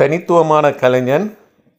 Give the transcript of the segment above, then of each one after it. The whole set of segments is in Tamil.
தனித்துவமான கலைஞன்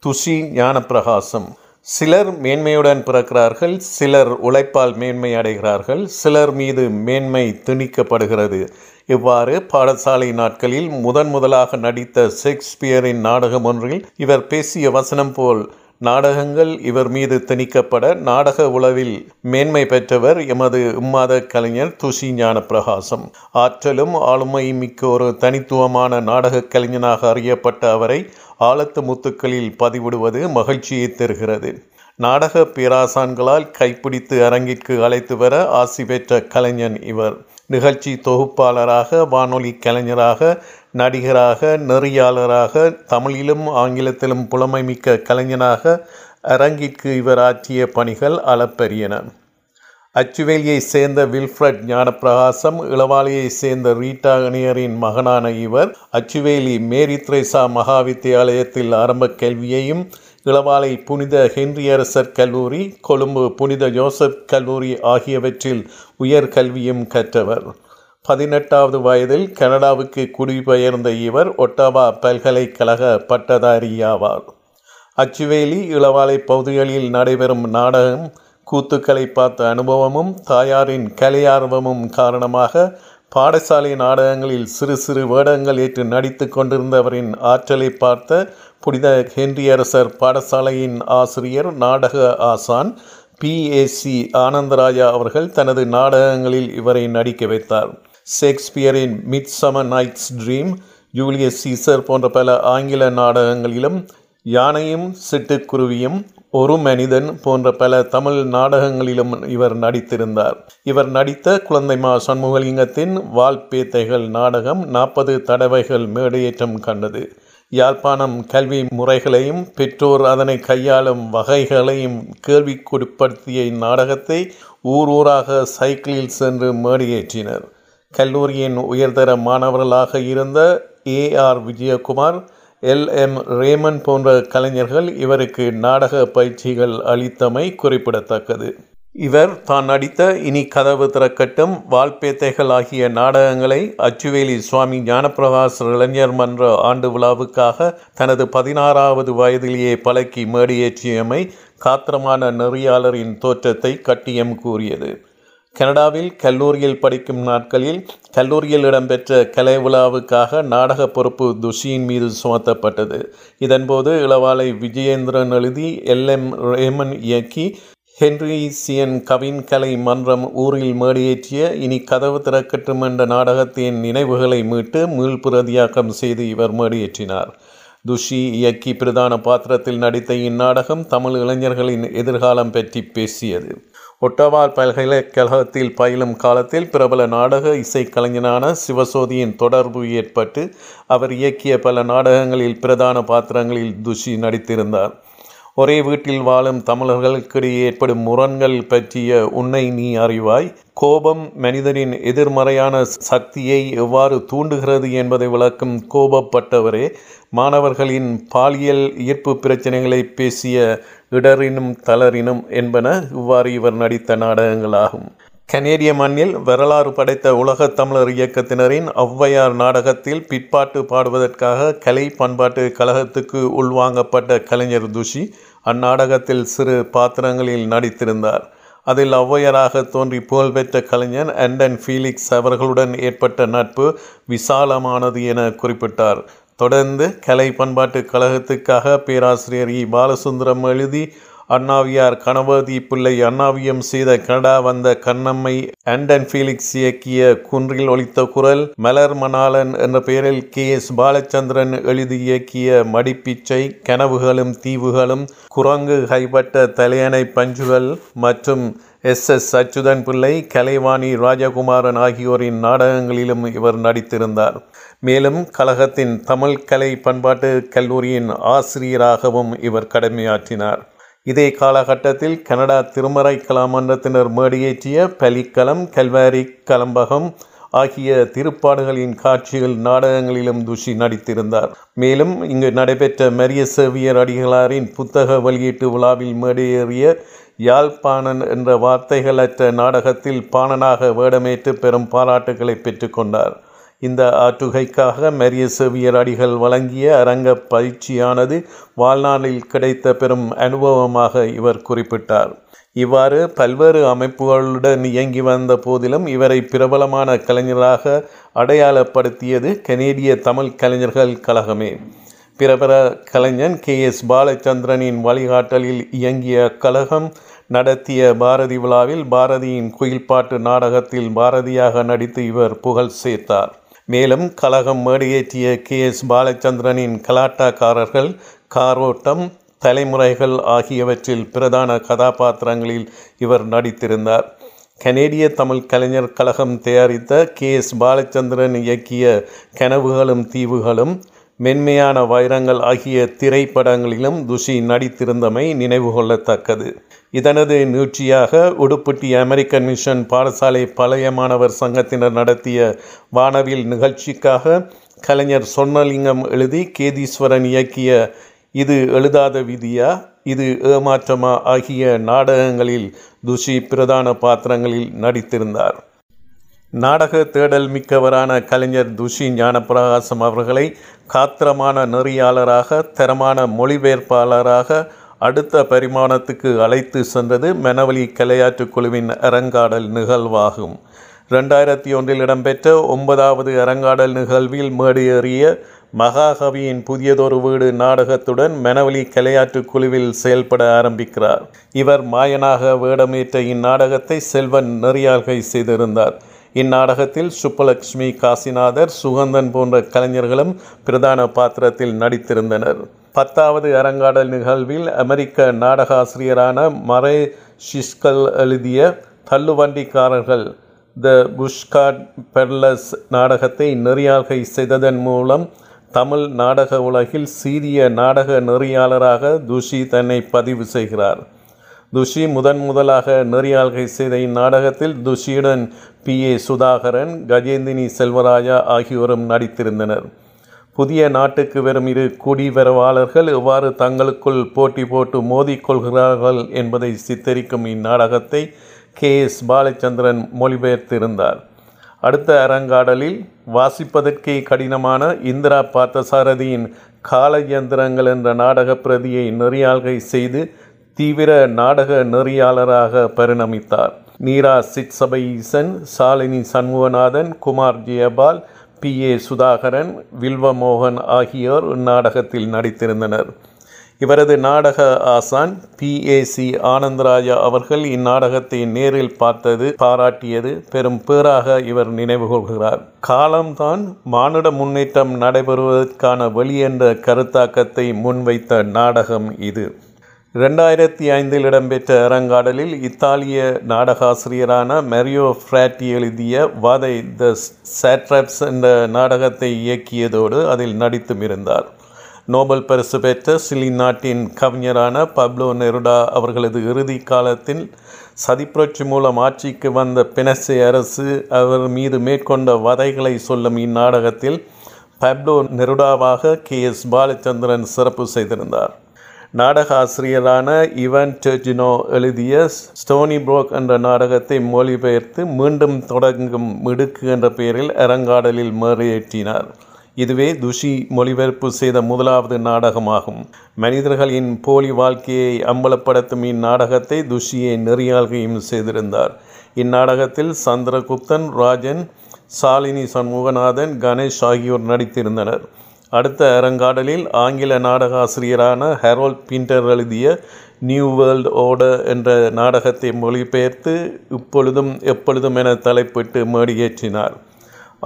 துஷி ஞானப்பிரகாசம். சிலர் மேன்மையுடன் பிறக்கிறார்கள் சிலர் உழைப்பால் மேன்மை அடைகிறார்கள் சிலர் மீது மேன்மை திணிக்கப்படுகிறது. இவ்வாறு பாடசாலை நாட்களில் முதன் முதலாக நடித்த ஷேக்ஸ்பியரின் நாடகம் ஒன்றில் இவர் பேசிய வசனம் போல் நாடகங்கள் இவர் மீது திணிக்கப்பட நாடக உளவில் மேன்மை பெற்றவர் எமது இம்மாத கலைஞர் துஷி ஞான பிரகாசம் ஆற்றலும் ஆளுமையும் மிக்க ஒரு தனித்துவமான நாடக கலைஞனாக அறியப்பட்ட அவரை ஆழத்து முத்துக்களில் பதிவிடுவது மகிழ்ச்சியை தருகிறது. நாடக பேராசான்களால் கைப்பிடித்து அரங்கிற்கு அழைத்து வர ஆசி பெற்ற கலைஞன் இவர். நிகழ்ச்சி தொகுப்பாளராக வானொலி கலைஞராக நடிகராக நெறியாளராக தமிழிலும் ஆங்கிலத்திலும் புலமைமிக்க கலைஞனாக அரங்கிற்கு இவர் ஆற்றிய பணிகள் அளப்பரியன. அச்சுவேலியைச் சேர்ந்த வில்ஃப்ரட் ஞானப்பிரகாசம் இளவாளியைச் சேர்ந்த ரீட்டா இணையரின் மகனான இவர் அச்சுவேலி மேரி திரேசா மகாவித்தியாலயத்தில் ஆரம்ப கல்வியையும் இளவாலை புனித ஹென்ரியரசர் கல்லூரி கொழும்பு புனித ஜோசப் கல்லூரி ஆகியவற்றில் உயர் கல்வியும் கற்றவர். பதினெட்டாவது வயதில் கனடாவுக்கு குடிபெயர்ந்த இவர் ஒட்டாவா பல்கலைக்கழக பட்டதாரியாவார். அச்சுவேலி இளவாலை பகுதிகளில் நடைபெறும் நாடகம் கூத்துக்களை பார்த்த அனுபவமும் தாயாரின் கலையார்வமும் காரணமாக பாடசாலை நாடகங்களில் சிறு சிறு வேடங்கள் ஏற்று நடித்து கொண்டிருந்தவரின் ஆற்றலை பார்த்த புனித ஹென்ரியரசர் பாடசாலையின் ஆசிரியர் நாடக ஆசான் பிஏசி ஆனந்தராஜா அவர்கள் தனது நாடகங்களில் இவரை நடிக்க வைத்தார். ஷேக்ஸ்பியரின் Midsummer Night's Dream Julius Caesar போன்ற பல ஆங்கில நாடகங்களிலும் யானையும் சிட்டுக்குருவியும் ஒரு மனிதன் போன்ற பல தமிழ் நாடகங்களிலும் இவர் நடித்திருந்தார். இவர் நடித்த குழந்தைமா சண்முகலிங்கத்தின் வால்பேத்தைகள் நாடகம் நாற்பது தடவைகள் மேடையேற்றம் கண்டது. யாழ்ப்பாணம் கல்வி முறைகளையும் பெற்றோர் அதனை கையாளும் வகைகளையும் கேள்விக்குட்படுத்திய இந்நாடகத்தை ஊர் ஊராக சைக்கிளில் சென்று மேடையேற்றினர். கல்லூரியின் உயர்தர மாணவர்களாக இருந்த A R Vijayakumar L. M. Raymond போன்ற கலைஞர்கள் இவருக்கு நாடக பயிற்சிகள் அளித்தமை குறிப்பிடத்தக்கது. இவர் தான் நடித்த இனி கதவு திறக்கட்டும் வால்பேத்தைகள் ஆகிய நாடகங்களை அச்சுவேலி சுவாமி ஞானப்பிரகாஷ் இளைஞர் மன்ற ஆண்டு விழாவுக்காக தனது பதினாறாவது வயதிலேயே பழக்கி மேடியேற்றியமை காத்திரமான நெறியாளரின் தோற்றத்தை கட்டியம் கூறியது. கனடாவில் கல்லூரியில் படிக்கும் நாட்களில் கல்லூரியில் இடம்பெற்ற கலை விழாவுக்காக நாடக பொறுப்பு துஷியின் மீது சுமத்தப்பட்டது. இதன்போது இளவாலை விஜயேந்திரன் எழுதி எல். எம். ரேமன் இயக்கி ஹென்றி சியன் கவின் கலை மன்றம் ஊரில் மேடியேற்றிய இனி கதவு திறக்கட்டும் என்ற நாடகத்தின் நினைவுகளை மீட்டு மீள்பிரதியாக்கம் செய்து இவர் மேடியேற்றினார். துஷி இயக்கி பிரதான பாத்திரத்தில் நடித்த இந்நாடகம் தமிழ் இளைஞர்களின் எதிர்காலம் பற்றி பேசியது. ஒட்டவால் பல்கலைக்கழகத்தில் பயிலும் காலத்தில் பிரபல நாடக இசைக்கலைஞனான சிவசோதியின் தொடர்பு ஏற்பட்டு அவர் இயக்கிய பல நாடகங்களில் பிரதான பாத்திரங்களில் துஷி நடித்திருந்தார். ஒரே வீட்டில் வாழும் தமிழர்களுக்கிடையே ஏற்படும் முரண்கள் பற்றிய உன்னை நீ அறிவாய். கோபம் மனிதனின் எதிர்மறையான சக்தியை எவ்வாறு தூண்டுகிறது என்பதை விளக்கும் கோபப்பட்டவரே. மாணவர்களின் பாலியல் ஈர்ப்பு பிரச்சனைகளை பேசிய இடரினும் தளரினும் என்பன இவ்வாறு இவர் நடித்த நாடகங்களாகும். கனேடிய மண்ணில் வரலாறு படைத்த உலகத் தமிழர் இயக்கத்தினரின் ஔவையார் நாடகத்தில் பிற்பாட்டு பாடுவதற்காக கலை பண்பாட்டு கழகத்துக்கு உள்வாங்கப்பட்ட கலைஞர் துஷி அந்நாடகத்தில் சிறு பாத்திரங்களில் நடித்திருந்தார். அதில் ஔவையராக தோன்றி புகழ்பெற்ற கலைஞர் அண்டன் ஃபீலிக்ஸ் அவர்களுடன் ஏற்பட்ட நட்பு விசாலமானது என குறிப்பிட்டார். தொடர்ந்து கலை பண்பாட்டு கழகத்துக்காக பேராசிரியர் இ. பாலசுந்தரம் எழுதி அண்ணாவியார் கணபதி பிள்ளை அண்ணாவியம் செய்த கனடா வந்த கண்ணம்மை ஆண்டன் ஃபீலிக்ஸ் இயக்கிய குன்றில் ஒலித்த குரல் மலர் மணாலன் என்ற பெயரில் கே எஸ் பாலச்சந்திரன் எழுதி இயக்கிய மடிப்பிச்சை கனவுகளும் தீவுகளும் குரங்கு கைப்பட்ட தலையணை பஞ்சுகள் மற்றும் எஸ் எஸ் அச்சுதன் பிள்ளை கலைவாணி ராஜகுமாரன் ஆகியோரின் நாடகங்களிலும் இவர் நடித்திருந்தார். மேலும் கழகத்தின் தமிழ் கலை பண்பாட்டு கல்லூரியின் ஆசிரியராகவும் இவர் கடமையாற்றினார். இதே காலகட்டத்தில் கனடா திருமறை கலாமன்றத்தினர் மேடியேற்றிய பலிக்கலம் கல்வாரி கலம்பகம் ஆகிய திருப்பாடுகளின் காட்சிகள் நாடகங்களிலும் துஷி நடித்திருந்தார். மேலும் இங்கு நடைபெற்ற மரிய சேவியர் அடிகளாரின் புத்தக வெளியீட்டு விழாவில் மேடையேறிய யாழ்ப்பாணன் என்ற வார்த்தைகளற்ற நாடகத்தில் பாணனாக வேடமேற்று பெரும் பாராட்டுகளை பெற்றுக்கொண்டார் இந்த ஆற்றுகைக்காக மரிய செவியர் அடிகள் வழங்கிய அரங்க பயிற்சியானது வாழ்நாளில் கிடைத்த பெரும் அனுபவமாக இவர் குறிப்பிட்டார். இவ்வாறு பல்வேறு அமைப்புகளுடன் இயங்கி வந்த போதிலும் இவரை பிரபலமான கலைஞராக அடையாளப்படுத்தியது கனேடிய தமிழ் கலைஞர்கள் கழகமே. பிரபல கலைஞன் கே. எஸ். பாலச்சந்திரனின் வழிகாட்டலில் இயங்கிய கழகம் நடத்திய பாரதி விழாவில் பாரதியின் குயில்பாட்டு நாடகத்தில் பாரதியாக நடித்து இவர் புகழ் சேர்த்தார். மேலும் கழகம் மேடையேற்றிய கே. எஸ். பாலச்சந்திரனின் கலாட்டாக்காரர்கள் காரோட்டம் தலைமுறைகள் ஆகியவற்றில் பிரதான கதாபாத்திரங்களில் இவர் நடித்திருந்தார். கனேடிய தமிழ் கலைஞர் கழகம் தயாரித்த கே. எஸ். பாலச்சந்திரன் இயக்கிய கனவுகளும் தீவுகளும் மென்மையான வைரங்கள் ஆகிய திரைப்படங்களிலும் துஷி நடித்திருந்தமை நினைவு கொள்ளத்தக்கது இதனது நீட்சியாக உடுப்பட்டி அமெரிக்கன் மிஷன் பாடசாலை பழைய மாணவர் சங்கத்தினர் நடத்திய வானவில் நிகழ்ச்சிக்காக கலைஞர் சொன்னலிங்கம் எழுதி கேதீஸ்வரன் இயக்கிய இது எழுதாத விதியா இது ஏமாற்றமா ஆகிய நாடகங்களில் துஷி பிரதான பாத்திரங்களில் நடித்திருந்தார். நாடக தேடல் மிக்கவரான கலைஞர் துஷி ஞானப்பிரகாசம் அவர்களை காத்திரமான நெறியாளராக தரமான மொழிபெயர்ப்பாளராக அடுத்த பரிமாணத்துக்கு அழைத்து சென்றது மெனவலி கலையாற்று குழுவின் அரங்காடல் நிகழ்வாகும். ரெண்டாயிரத்தி ஒன்றில் இடம்பெற்ற ஒன்பதாவது அரங்காடல் நிகழ்வில் மேடையேறிய மகாகவியின் புதியதொரு வீடு நாடகத்துடன் மெனவலி கலையாற்று குழுவில் செயல்பட ஆரம்பிக்கிறார். இவர் மாயனாக வேடமேற்ற இந்நாடகத்தை செல்வன் நெறியாள்கை செய்திருந்தார். இந்நாடகத்தில் சுப்பலக்ஷ்மி காசிநாதர் சுகந்தன் போன்ற கலைஞர்களும் பிரதான பாத்திரத்தில் நடித்திருந்தனர். பத்தாவது அரங்காடல் நிகழ்வில் அமெரிக்க நாடகாசிரியரான மரே ஷிஸ்கல் எழுதிய தள்ளுவண்டிக்காரர்கள் த புஷ்காட் பெர்லஸ் நாடகத்தை நெறியாள்கை செய்ததன் மூலம் தமிழ் நாடக உலகில் சீரிய நாடக நெறியாளராக துஷி தன்னை பதிவு செய்கிறார். துஷி முதன் முதலாக நெறியாள்கை செய்த இந்நாடகத்தில் துஷியுடன் பி ஏ சுதாகரன் கஜேந்தினி செல்வராஜா ஆகியோரும் நடித்திருந்தனர். புதிய நாட்டுக்கு வரும் இரு குடிவரவாளர்கள் எவ்வாறு தங்களுக்குள் போட்டி போட்டு மோதிக்கொள்கிறார்கள் என்பதை சித்தரிக்கும் இந்நாடகத்தை கே எஸ் பாலச்சந்திரன் மொழிபெயர்த்திருந்தார். அடுத்த அரங்காடலில் வாசிப்பதற்கே கடினமான இந்திரா பார்த்தசாரதியின் காலயந்திரங்கள் என்ற நாடக பிரதியை நெறியாள்கை செய்து தீவிர நாடக நெறியாளராக பரிணமித்தார். நீரா சிட்சபை ஈசன் சாலினி சண்முகநாதன் குமார் ஜெயபால் பி. ஏ. சுதாகரன் வில்வமோகன் ஆகியோர் இந்நாடகத்தில் நடித்திருந்தனர். இவரது நாடக ஆசான் பி. ஏ. சி. ஆனந்தராஜா அவர்கள் இந்நாடகத்தை நேரில் பார்த்தது பாராட்டியது பெரும் பேராக இவர் நினைவு கொள்கிறார். காலம்தான் மானுட முன்னேற்றம் நடைபெறுவதற்கான வழி என்ற கருத்தாக்கத்தை முன்வைத்த நாடகம் இது. ரெண்டாயிரத்தி ஐந்தில் இடம்பெற்ற அரங்காடலில் இத்தாலிய நாடகாசிரியரான மெரியோ ஃப்ராட்டி எழுதிய வாதை த சேட்ரப்ஸ் என்ற நாடகத்தை இயக்கியதோடு அதில் நடித்தும் இருந்தார். நோபல் பரிசு பெற்ற சிலி நாட்டின் கவிஞரான பப்லோ நெருடா அவர்களது இறுதி காலத்தில் சதிப்புரட்சி மூலம் ஆட்சிக்கு வந்த பினசே அரசு அவர் மீது மேற்கொண்ட வதைகளை சொல்லும் இந்நாடகத்தில் பப்லோ நெருடாவாக கே எஸ் பாலச்சந்திரன் சிறப்பு செய்திருந்தார். நாடக ஆசிரியரான இவன் டெஜினோ எழுதிய ஸ்டோனி புரோக் என்ற நாடகத்தை மொழிபெயர்த்து மீண்டும் தொடங்கும் மிடுக்கு என்ற பெயரில் அரங்காடலில் மேறையேற்றினார் இதுவே துஷி மொழிபெயர்ப்பு செய்த முதலாவது நாடகமாகும். மனிதர்களின் போலி வாழ்க்கையை அம்பலப்படுத்தும் இந்நாடகத்தை துஷியை நெறியாள்கையும் செய்திருந்தார். இந்நாடகத்தில் சந்திரகுப்தன் ராஜன் சாலினி சண்முகநாதன் கணேஷ் ஆகியோர் நடித்திருந்தனர். அடுத்த அரங்காடலில் ஆங்கில நாடக ஆசிரியரான ஹெரோல் பிண்டர் எழுதிய நியூ வேர்ல்ட் ஓட என்ற நாடகத்தை மொழிபெயர்த்து இப்பொழுதும் எப்பொழுதும் என தலைப்பிட்டு மேடியேற்றினார்.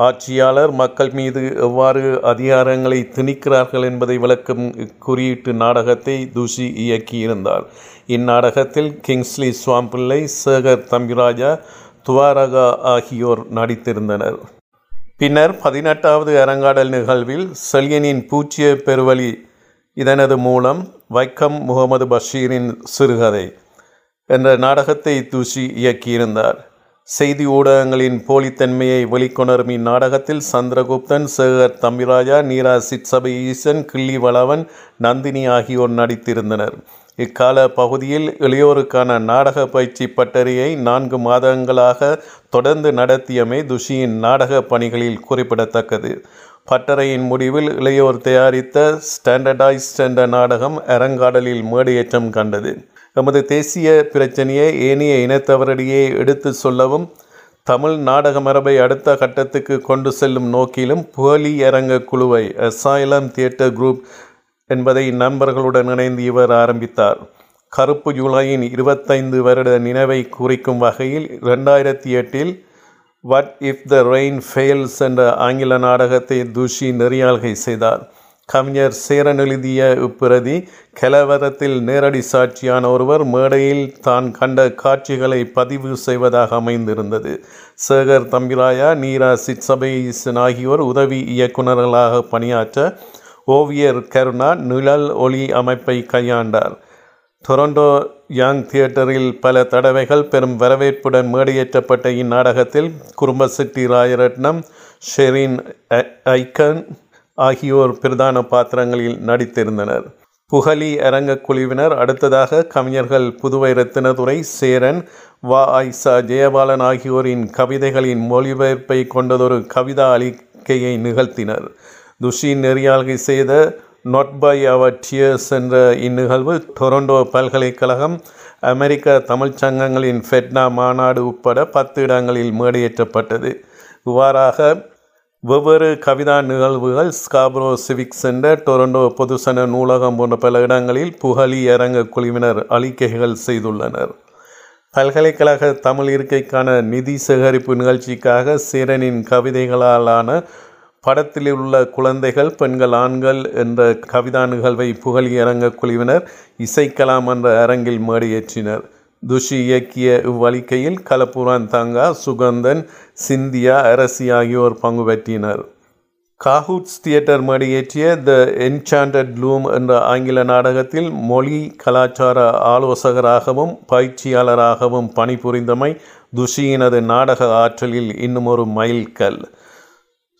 ஆட்சியாளர் மக்கள் மீது எவ்வாறு அதிகாரங்களை திணிக்கிறார்கள் என்பதை விளக்கும் குறியீட்டு நாடகத்தை துஷி இயக்கியிருந்தார். இந்நாடகத்தில் கிங்ஸ்லி சுவாம்பிள்ளை சேகர் தம்பிராஜா துவாரகா ஆகியோர் நடித்திருந்தனர். பின்னர் பதினெட்டாவது அறங்காடல் நிகழ்வில் செல்யனின் பூச்சிய பெருவழி இதனது மூலம் வைக்கம் முகமது பஷீரின் சிறுகதை என்ற நாடகத்தை தூசி இயக்கியிருந்தார். செய்தி ஊடகங்களின் போலித்தன்மையை வெளிக்கொணரும் இந்நாடகத்தில் சந்திரகுப்தன் சேகர் தம்பிராஜா நீரா சிட்சபை ஈசன் கிள்ளி வளவன் நந்தினி ஆகியோர் நடித்திருந்தனர். இக்கால பகுதியில் இளையோருக்கான நாடக பயிற்சி பட்டறையை நான்கு மாதங்களாக தொடர்ந்து நடத்தியமை துஷியின் நாடக பணிகளில் குறிப்பிடத்தக்கது. பட்டறையின் முடிவில் இளையோர் தயாரித்த ஸ்டாண்டர்டைஸ்ட் என்ற நாடகம் அரங்காடலில் மேடையேற்றம் கண்டது. எமது தேசிய பிரச்சனையை ஏனைய இனத்தவரிடையே எடுத்து சொல்லவும் தமிழ் நாடக மரபை அடுத்த கட்டத்துக்கு கொண்டு செல்லும் நோக்கிலும் புகழி அரங்க குழுவை அசாயலம் தியேட்டர் குரூப் என்பதை நண்பர்களுடன் இணைந்து இவர் ஆரம்பித்தார். கருப்பு ஜூலையின் இருபத்தைந்து வருட நினைவை குறிக்கும் வகையில் ரெண்டாயிரத்தி எட்டில் what if the rain fails என்ற ஆங்கில நாடகத்தை துஷி நெறியாள்கை செய்தார். கவிஞர் சேரன் எழுதிய இப்பிரதி கலவரத்தில் நேரடி சாட்சியான ஒருவர் மேடையில் தான் கண்ட காட்சிகளை பதிவு செய்வதாக அமைந்திருந்தது. சேகர் தம்பிராயா நீரா சிட்சபைசன் ஆகியோர் உதவி இயக்குநர்களாக பணியாற்ற ஓவியர் கருணா நிழல் ஒளி அமைப்பை கையாண்டார். டொரண்டோ யாங் தியேட்டரில் பல தடவைகள் பெரும் வரவேற்புடன் மேடையேற்றப்பட்ட இந்நாடகத்தில் குடும்பசிட்டி ராயரட்னம் ஷெரின் ஐக்கன் ஆகியோர் பிரதான பாத்திரங்களில் நடித்திருந்தனர். புகழி அரங்க குழுவினர் அடுத்ததாக கவிஞர்கள் புதுவை ரத்தினதுரை சேரன் வா. ஐசா ஜெயபாலன் ஆகியோரின் கவிதைகளின் மொழிபெயர்ப்பை கொண்டதொரு கவிதா அளிக்கையை நிகழ்த்தினர். துஷி நெறியாள்கை செய்த நாட் பை அவர் டியர்ஸ் என்ற இந்நிகழ்வு டொரண்டோ பல்கலைக்கழகம் அமெரிக்க தமிழ்ச் சங்கங்களின் ஃபெட்னா மாநாடு உட்பட பத்து இடங்களில் மேடையேற்றப்பட்டது. இவ்வாறாக வெவ்வேறு கவிதா நிகழ்வுகள் ஸ்காப்ரோ சிவிக் சென்டர் டொரண்டோ பொதுசன நூலகம் போன்ற பல இடங்களில் புகழி அரங்க குழுவினர் அளிக்கைகள் செய்துள்ளனர். பல்கலைக்கழக தமிழ் இருக்கைக்கான நிதி சேகரிப்பு நிகழ்ச்சிக்காக சீரனின் கவிதைகளாலான படத்தில் உள்ள குழந்தைகள் பெண்கள் ஆண்கள் என்ற கவிதா நிகழ்வை புகழி அரங்க குழுவினர் இசைக்கலாம் என்ற அரங்கில் மேடையேற்றினர். துஷி இயக்கிய இவ்வழிக்கையில் கலப்புரான் தங்கா சுகந்தன் சிந்தியா அரசி ஆகியோர் பங்கு பெற்றினர். காஹூட்ஸ் தியேட்டர் மேடையேற்றிய த என்சாண்டட் லூம் என்ற ஆங்கில நாடகத்தில் மொழி கலாச்சார ஆலோசகராகவும் பயிற்சியாளராகவும் பணிபுரிந்தமை துஷியினது நாடக ஆற்றலில் இன்னும் ஒரு மைல்கல்.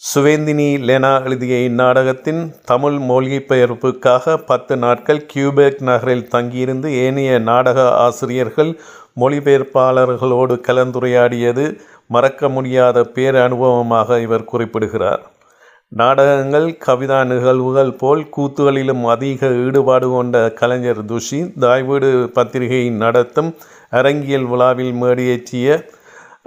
சுவேந்தினி லெனா எழுதிய இந்நாடகத்தின் தமிழ் மொழிபெயர்ப்புக்காக பத்து நாட்கள் கியூபெக் நகரில் தங்கியிருந்து ஏனைய நாடக ஆசிரியர்கள் மொழிபெயர்ப்பாளர்களோடு கலந்துரையாடியது மறக்க முடியாத பேர் அனுபவமாக இவர் குறிப்பிடுகிறார். நாடகங்கள் கவிதா நிகழ்வுகள் போல் கூத்துகளிலும் அதிக ஈடுபாடு கொண்ட கலைஞர் துஷி தாய்வீடு பத்திரிகையின் நடத்தும் அரங்கியல் விழாவில் மேடியேற்றிய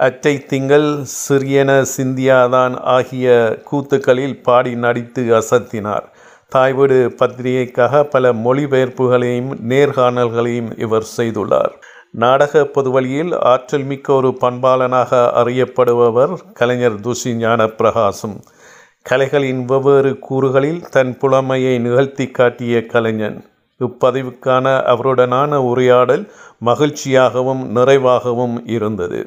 அச்சை திங்கள் சிறியன சிந்தியாதான் ஆகிய கூத்துக்களில் பாடி நடித்து அசத்தினார். தாய்வீடு பத்திரிகைக்காக பல மொழிபெயர்ப்புகளையும் நேர்காணல்களையும் இவர் செய்துள்ளார். நாடக பொதுவழியில் ஆற்றல் மிக்க ஒரு பண்பாளனாக அறியப்படுபவர் கலைஞர் துஷி ஞான பிரகாசம் கலைகளின் வெவ்வேறு கூறுகளில் தன் புலமையை நிகழ்த்தி காட்டிய கலைஞன். இப்பதிவுக்கான அவருடனான உரையாடல் மகிழ்ச்சியாகவும் நிறைவாகவும் இருந்தது.